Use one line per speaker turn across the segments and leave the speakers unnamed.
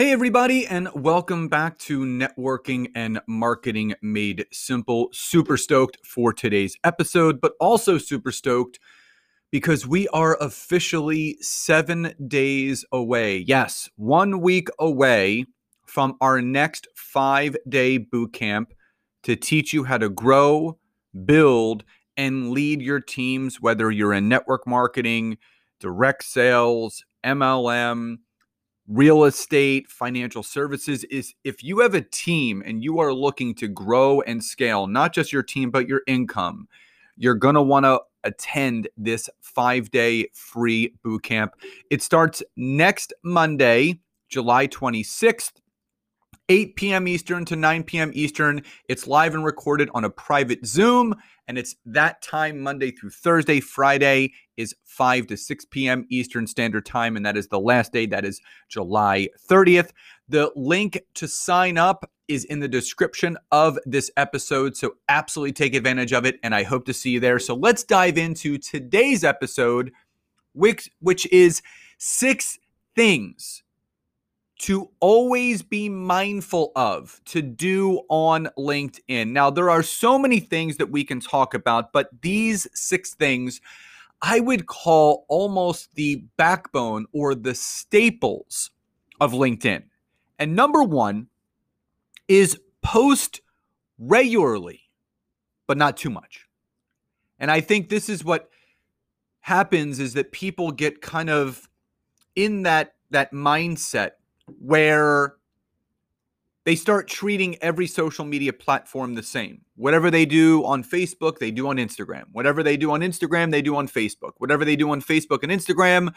Hey, everybody, and welcome back to Networking and Marketing Made Simple. Super stoked for today's episode, but also super stoked because we are officially seven days away. Yes, one week away from our next five day boot camp to teach you how to grow, build, and lead your teams, whether you're in network marketing, direct sales, MLM real estate, financial services is if you have a team and you are looking to grow and scale, not just your team, but your income, you're going to want to attend this five day free boot camp. It starts next Monday, July 26th. 8 p.m. Eastern to 9 p.m. Eastern. It's live and recorded on a private Zoom, and it's that time Monday through Thursday. Friday is 5 to 6 p.m. Eastern Standard Time, and that is the last day. That is July 30th. The link to sign up is in the description of this episode, so absolutely take advantage of it, and I hope to see you there. So let's dive into today's episode, which, which is six things to always be mindful of to do on LinkedIn. Now, there are so many things that we can talk about, but these six things I would call almost the backbone or the staples of LinkedIn. And number one is post regularly, but not too much. And I think this is what happens is that people get kind of in that that mindset where they start treating every social media platform the same. Whatever they do on Facebook, they do on Instagram. Whatever they do on Instagram, they do on Facebook. Whatever they do on Facebook and Instagram,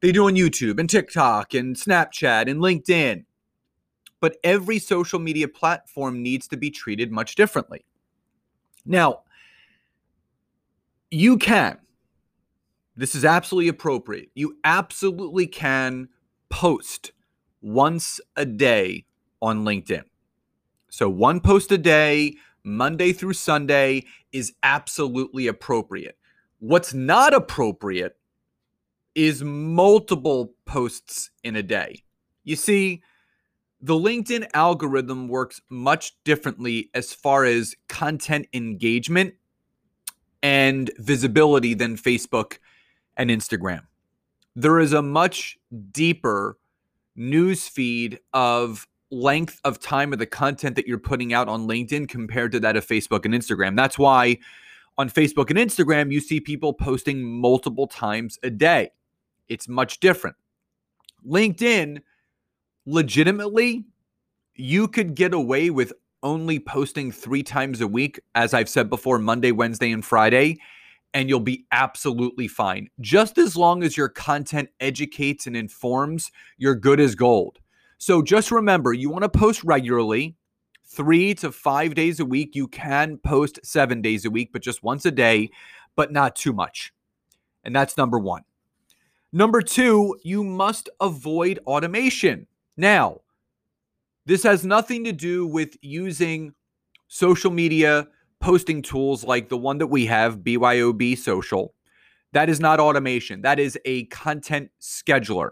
they do on YouTube and TikTok and Snapchat and LinkedIn. But every social media platform needs to be treated much differently. Now, you can, this is absolutely appropriate. You absolutely can post once a day on LinkedIn. So, one post a day, Monday through Sunday, is absolutely appropriate. What's not appropriate is multiple posts in a day. You see, the LinkedIn algorithm works much differently as far as content engagement and visibility than Facebook and Instagram. There is a much deeper news feed of length of time of the content that you're putting out on LinkedIn compared to that of Facebook and Instagram. That's why on Facebook and Instagram, you see people posting multiple times a day. It's much different. LinkedIn, legitimately, you could get away with only posting three times a week, as I've said before Monday, Wednesday, and Friday and you'll be absolutely fine. Just as long as your content educates and informs, you're good as gold. So just remember, you want to post regularly, three to five days a week. You can post seven days a week, but just once a day, but not too much. And that's number one. Number two, you must avoid automation. Now, this has nothing to do with using social media posting tools like the one that we have, BYOB Social, that is not automation. That is a content scheduler.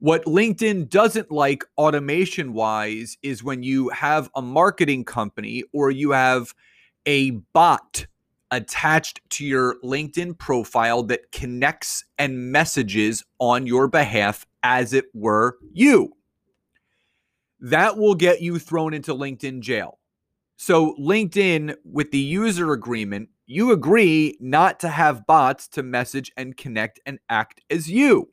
What LinkedIn doesn't like automation wise is when you have a marketing company or you have a bot attached to your LinkedIn profile that connects and messages on your behalf as it were you. That will get you thrown into LinkedIn jail. So, LinkedIn, with the user agreement, you agree not to have bots to message and connect and act as you.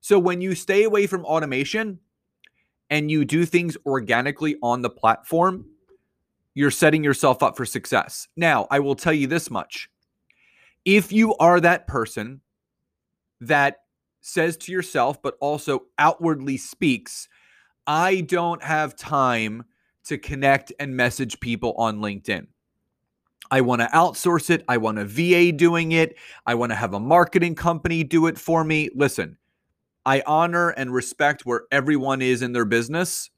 So, when you stay away from automation and you do things organically on the platform, you're setting yourself up for success. Now, I will tell you this much if you are that person that says to yourself, but also outwardly speaks, I don't have time to connect and message people on LinkedIn. I want to outsource it. I want a VA doing it. I want to have a marketing company do it for me. Listen, I honor and respect where everyone is in their business.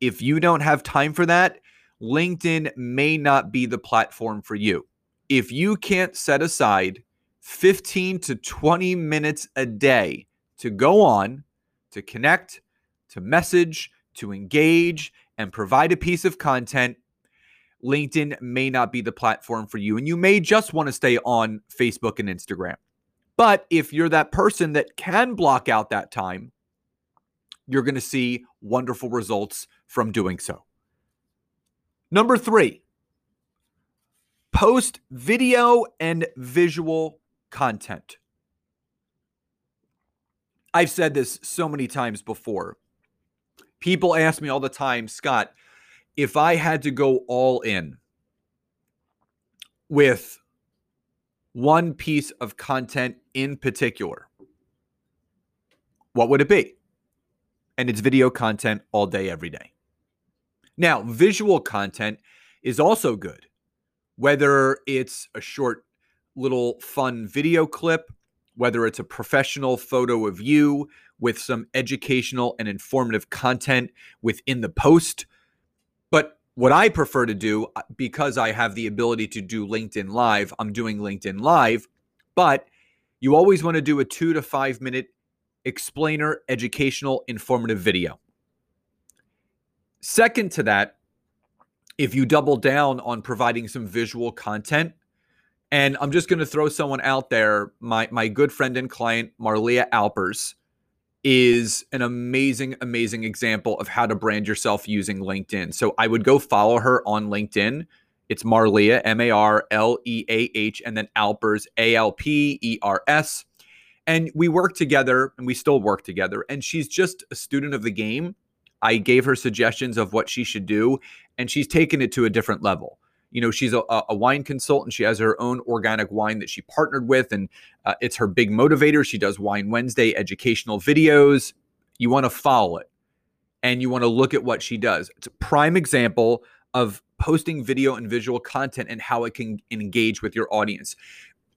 If you don't have time for that, LinkedIn may not be the platform for you. If you can't set aside 15 to 20 minutes a day to go on, to connect, to message, to engage, and provide a piece of content, LinkedIn may not be the platform for you. And you may just want to stay on Facebook and Instagram. But if you're that person that can block out that time, you're going to see wonderful results from doing so. Number three, post video and visual content. I've said this so many times before. People ask me all the time, Scott, if I had to go all in with one piece of content in particular, what would it be? And it's video content all day, every day. Now, visual content is also good, whether it's a short little fun video clip, whether it's a professional photo of you with some educational and informative content within the post. But what I prefer to do, uh, because I have the ability to do LinkedIn Live, I'm doing LinkedIn Live, but you always want to do a two to five minute explainer, educational, informative video. Second to that, if you double down on providing some visual content, and I'm just going to throw someone out there. My my good friend and client Marleah Alpers is an amazing, amazing example of how to brand yourself using LinkedIn. So I would go follow her on LinkedIn. It's Marleah, M A R L E A H, and then Alpers, A L P E R S. And we work together and we still work together. And she's just a student of the game. I gave her suggestions of what she should do, and she's taken it to a different level you know she's a, a, wine consultant. She has her own organic wine that she partnered with and uh, it's her big motivator. She does wine wednesday educational videos. You want to follow it and you want to look at what she does. It's a prime example of posting video and visual content and how it can engage with your audience.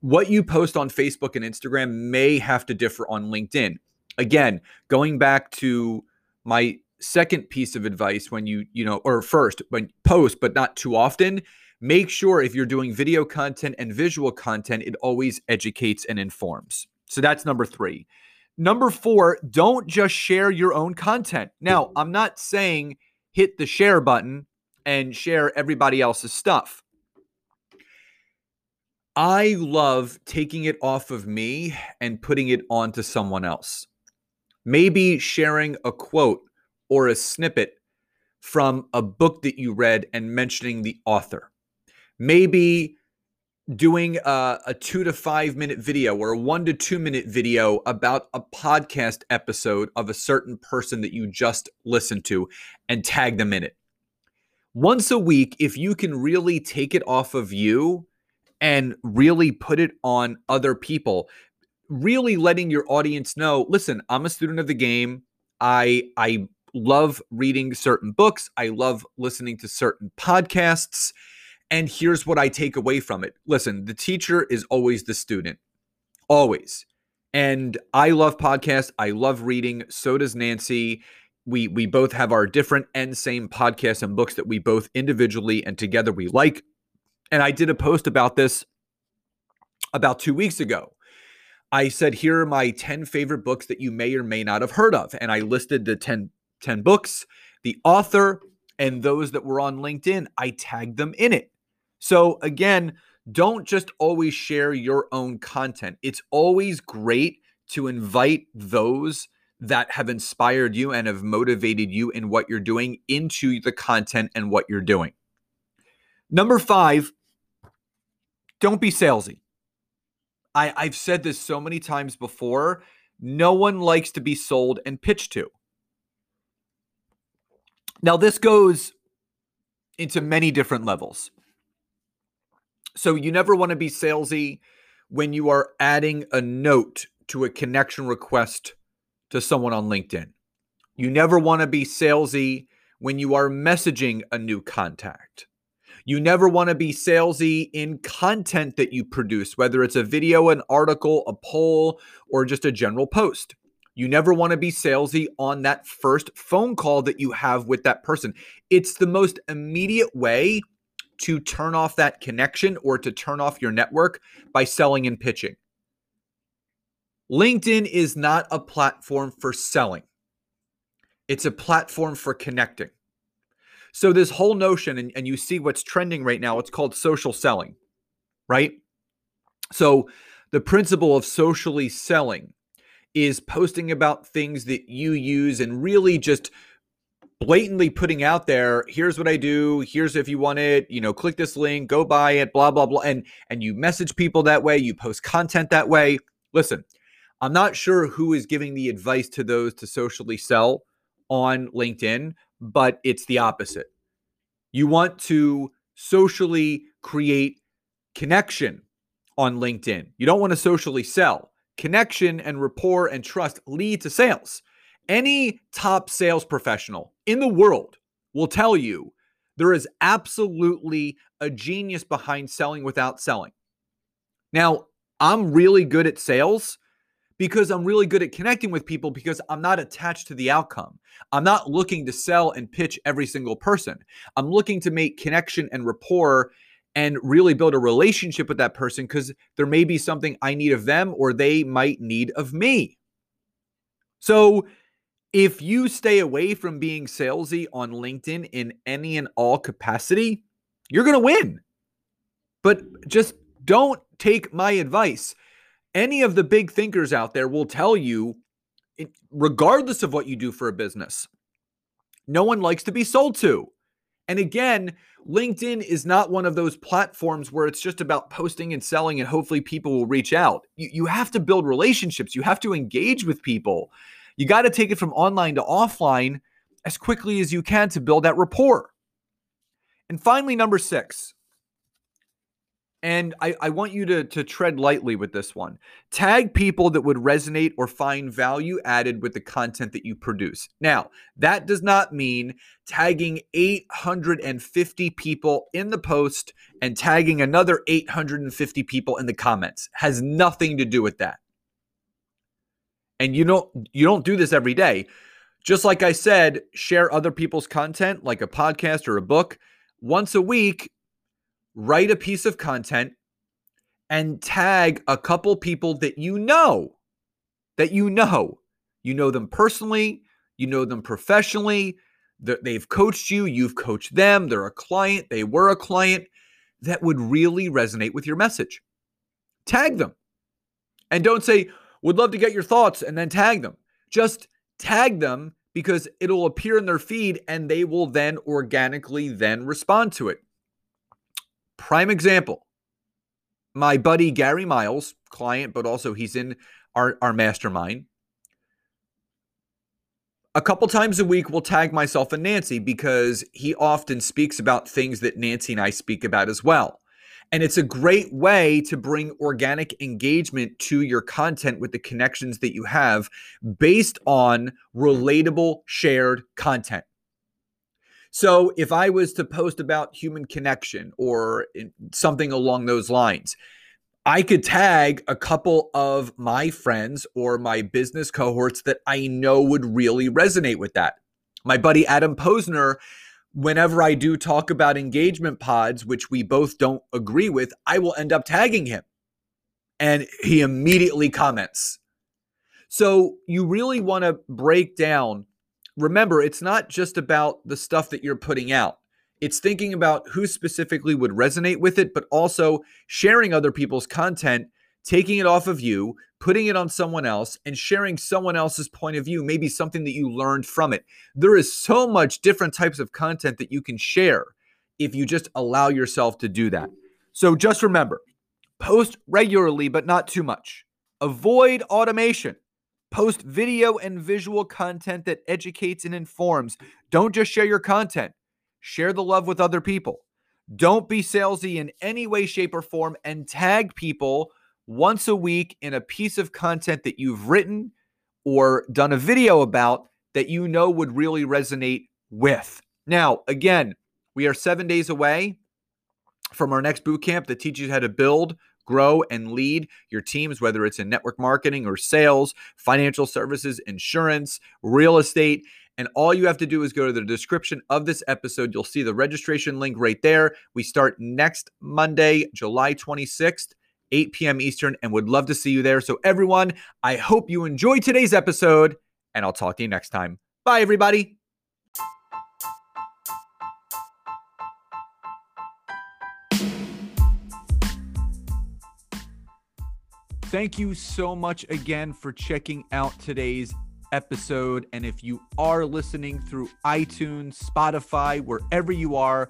What you post on facebook and instagram may have to differ on linkedin. Again going back to my second piece of advice when you you know or first when post but not too often make sure if you're doing video content and visual content, it always educates and informs. So that's number three. Number four, don't just share your own content. Now, I'm not saying hit the share button and share everybody else's stuff. I love taking it off of me and putting it onto someone else. Maybe sharing a quote or a snippet from a book that you read and mentioning the author maybe doing a, a, two to five minute video or a one to two minute video about a podcast episode of a certain person that you just listened to and tag them in it. Once a week, if you can really take it off of you and really put it on other people, really letting your audience know listen, I'm a student of the game. I, I love reading certain books, I love listening to certain podcasts and here's what I take away from it. Listen, the teacher is always the student, always. And I love podcasts. I love reading. So does Nancy. We we both have our different and same podcasts and books that we both individually and together we like. And I did a post about this about two weeks ago. I said, here are my 10 favorite books that you may or may not have heard of. And I listed the 10, 10 books, the author, and those that were on LinkedIn. I tagged them in it. So, again, don't just always share your own content. It's always great to invite those that have inspired you and have motivated you in what you're doing into the content and what you're doing. Number five, don't be salesy. I, I've said this so many times before. No one likes to be sold and pitched to. Now, this goes into many different levels. So you never want to be salesy when you are adding a note to a connection request to someone on LinkedIn. You never want to be salesy when you are messaging a new contact. You never want to be salesy in content that you produce, whether it's a video, an article, a poll, or just a general post. You never want to be salesy on that first phone call that you have with that person. It's the most immediate way to turn off that connection or to turn off your network by selling and pitching. LinkedIn is not a platform for selling, it's a platform for connecting. So, this whole notion, and, and you see what's trending right now, it's called social selling, right? So, the principle of socially selling is posting about things that you use and really just blatantly putting out there here's what i do here's if you want it you know click this link go buy it blah blah blah and and you message people that way you post content that way listen i'm not sure who is giving the advice to those to socially sell on linkedin but it's the opposite. You want to socially create connection on LinkedIn. You don't want to socially sell. Connection and rapport and trust lead to sales. Any top sales professional in the world will tell you there is absolutely a genius behind selling without selling. Now, I'm really good at sales because I'm really good at connecting with people because I'm not attached to the outcome. I'm not looking to sell and pitch every single person. I'm looking to make connection and rapport and really build a relationship with that person because there may be something I need of them or they might need of me. So, if you stay away from being salesy on LinkedIn in any and all capacity, you're going to win. But just don't take my advice any of the big thinkers out there will tell you, regardless of what you do for a business, no one likes to be sold to. And again, LinkedIn is not one of those platforms where it's just about posting and selling and hopefully people will reach out. You, you have to build relationships, you have to engage with people. You got to take it from online to offline as quickly as you can to build that rapport. And finally, number six, and I, I want you to, to tread lightly with this one. Tag people that would resonate or find value added with the content that you produce. Now, that does not mean tagging 850 people in the post and tagging another 850 people in the comments. Has nothing to do with that. And you don't you don't do this every day. Just like I said, share other people's content like a podcast or a book once a week write a piece of content and tag a couple people that you know, that you know. You know them personally, you know them professionally, they've coached you, you've coached them, they're a client, they were a client that would really resonate with your message. Tag them. And don't say, would love to get your thoughts and then tag them. Just tag them because it'll appear in their feed and they will then organically then respond to it. Prime example my buddy Gary Miles, client, but also he's in our, our mastermind. A couple times a week, we'll tag myself and Nancy because he often speaks about things that Nancy and I speak about as well. And it's a great way to bring organic engagement to your content with the connections that you have based on relatable shared content. So if I was to post about human connection or something along those lines, I could tag a couple of my friends or my business cohorts that I know would really resonate with that. My buddy Adam Posner, whenever I do talk about engagement pods, which we both don't agree with, I will end up tagging him. And he immediately comments. So you really want to break down remember, it's not just about the stuff that you're putting out. It's thinking about who specifically would resonate with it, but also sharing other people's content, taking it off of you, putting it on someone else, and sharing someone else's point of view, maybe something that you learned from it. There is so much different types of content that you can share if you just allow yourself to do that. So just remember post regularly, but not too much. Avoid automation. Post video and visual content that educates and informs. Don't just share your content, share the love with other people. Don't be salesy in any way, shape, or form and tag people once a week in a piece of content that you've written or done a video about that you know would really resonate with. Now, again, we are seven days away from our next boot camp that teaches you how to build, grow, and lead your teams, whether it's in network marketing or sales, financial services, insurance, real estate. And all you have to do is go to the description of this episode. You'll see the registration link right there. We start next Monday, July 26th. 8 p.m. Eastern, and would love to see you there. So, everyone, I hope you enjoyed today's episode, and I'll talk to you next time. Bye, everybody. Thank you so much again for checking out today's episode. And if you are listening through iTunes, Spotify, wherever you are,